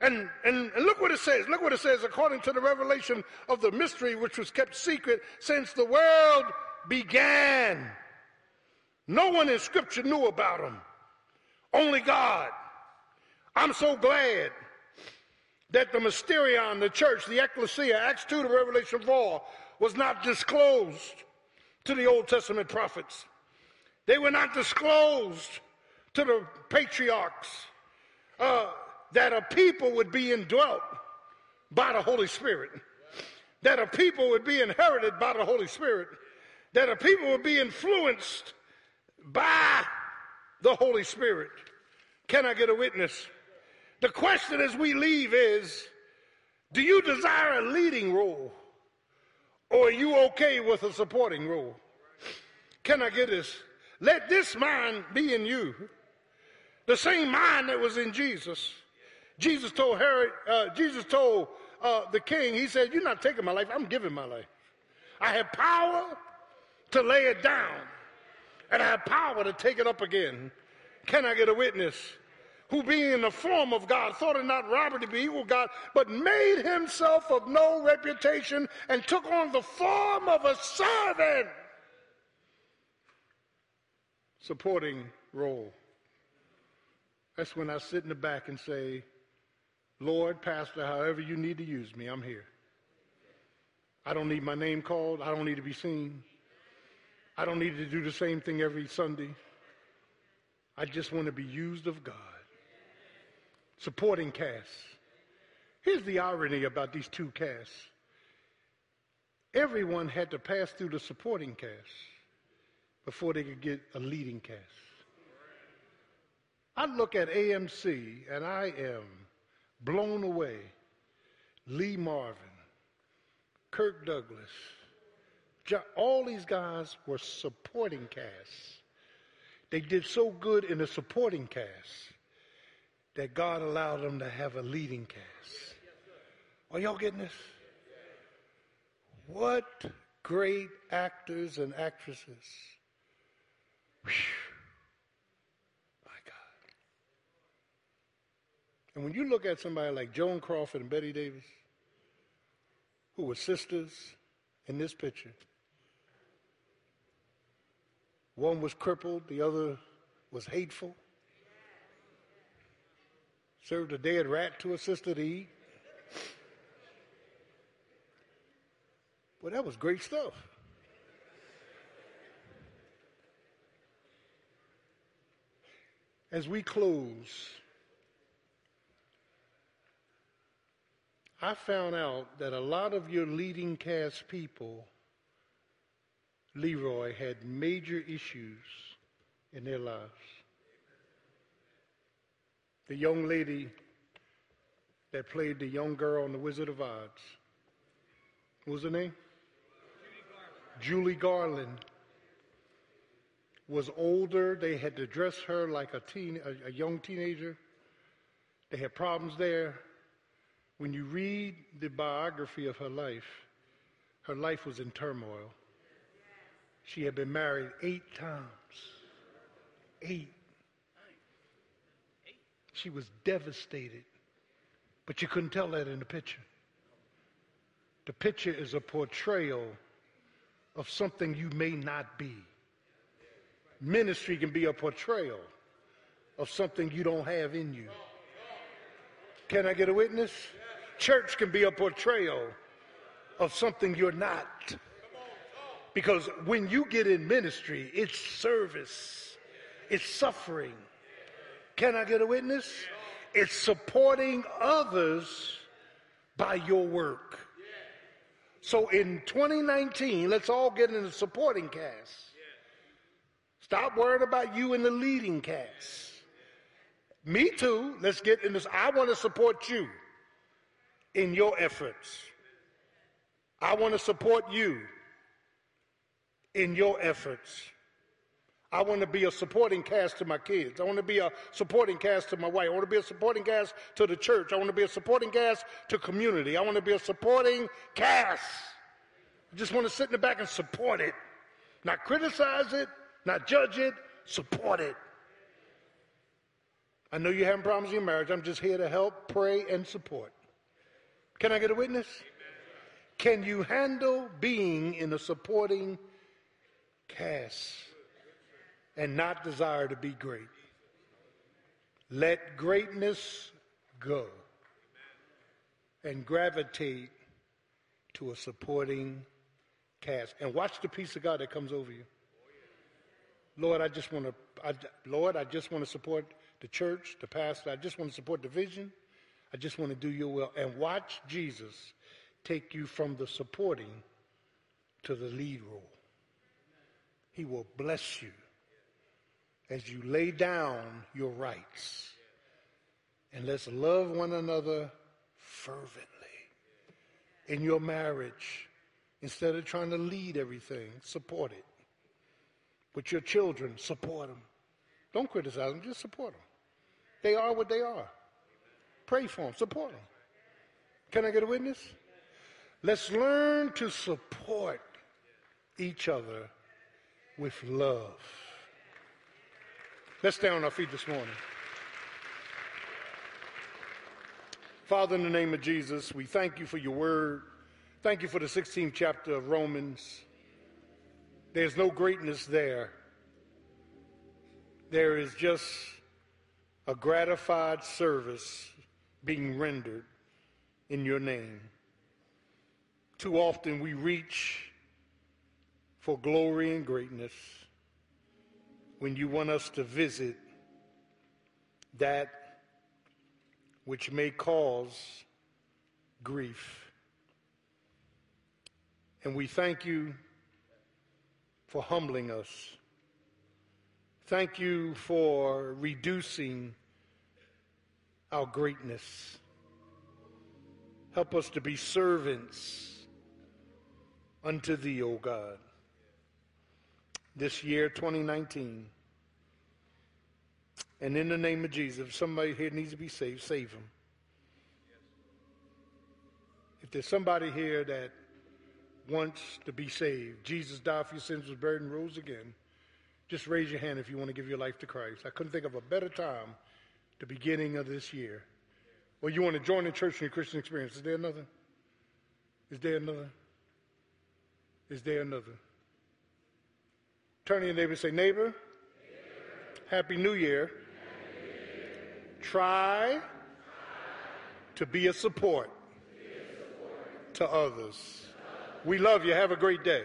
And, and, and, look what it says. Look what it says according to the revelation of the mystery which was kept secret since the world began. No one in Scripture knew about him, only God. I'm so glad that the mysterion, the church, the ecclesia, Acts 2 to Revelation 4, was not disclosed to the Old Testament prophets. They were not disclosed to the patriarchs uh, that a people would be indwelt by the Holy Spirit, that a people would be inherited by the Holy Spirit that a people will be influenced by the Holy Spirit. Can I get a witness? The question as we leave is do you desire a leading role or are you okay with a supporting role? Can I get this? Let this mind be in you. The same mind that was in Jesus. Jesus told Herod, uh, Jesus told uh, the king, he said, You're not taking my life, I'm giving my life. I have power to lay it down, and have power to take it up again. Can I get a witness? Who being in the form of God thought it not robbery to be equal God, but made himself of no reputation and took on the form of a servant. Supporting role. That's when I sit in the back and say, Lord, Pastor, however you need to use me, I'm here. I don't need my name called. I don't need to be seen. I don't need to do the same thing every Sunday. I just want to be used of God. Supporting casts. Here's the irony about these two casts. Everyone had to pass through the supporting cast before they could get a leading cast. I look at AMC and I am blown away. Lee Marvin, Kirk Douglas, all these guys were supporting casts. They did so good in the supporting cast that God allowed them to have a leading cast. Are y'all getting this? What great actors and actresses. Whew. My God. And when you look at somebody like Joan Crawford and Bette Davis, who were sisters in this picture, one was crippled, the other was hateful. Served a dead rat to a sister to eat. Well, that was great stuff. As we close, I found out that a lot of your leading cast people Leroy had major issues in their lives. The young lady that played the young girl in The Wizard of Oz. What was her name? Judy Garland was older. They had to dress her like a teen, a, a young teenager. They had problems there. When you read the biography of her life, her life was in turmoil. She had been married eight times. Eight. She was devastated. But you couldn't tell that in the picture. The picture is a portrayal of something you may not be. Ministry can be a portrayal of something you don't have in you. Can I get a witness? Church can be a portrayal of something you're not. Because when you get in ministry, it's service, it's suffering. Can I get a witness? It's supporting others by your work. So in 2019, let's all get in the supporting cast. Stop worrying about you in the leading cast. Me too. Let's get in this. I want to support you in your efforts. I want to support you in your efforts. I want to be a supporting cast to my kids. I want to be a supporting cast to my wife. I want to be a supporting cast to the church. I want to be a supporting cast to community. I want to be a supporting cast. I just want to sit in the back and support it. Not criticize it, not judge it, support it. I know you're having problems in your marriage. I'm just here to help, pray, and support. Can I get a witness? Can you handle being in a supporting cast and not desire to be great? Let greatness go and gravitate to a supporting cast. And watch the peace of God that comes over you. Lord, I just want to, I, Lord, I just want to support the church, the pastor. I just want to support the vision. I just want to do your will. And watch Jesus take you from the supporting to the lead role. He will bless you as you lay down your rights. And let's love one another fervently in your marriage. Instead of trying to lead everything, support it. With your children, support them. Don't criticize them, just support them. They are what they are. Pray for them, support them. Can I get a witness? Let's learn to support each other with love. Let's stay on our feet this morning. Father, in the name of Jesus, we thank you for your word. Thank you for the 16th chapter of Romans. There's no greatness there. There is just a gratified service being rendered in your name. Too often we reach for glory and greatness when you want us to visit that which may cause grief. And we thank you for humbling us. Thank you for reducing our greatness. Help us to be servants unto thee, O God. This year, 2019. And in the name of Jesus, if somebody here needs to be saved, save them. If there's somebody here that wants to be saved, Jesus died for your sins, was buried, and rose again, just raise your hand if you want to give your life to Christ. I couldn't think of a better time, the beginning of this year. Or you want to join the church in your Christian experience. Is there another? Is there another? Is there another? Turn to your neighbor and say, neighbor. Happy New Year. Happy New Year. Try, Try to be a support, be a support. to others. We love you. Have a great day.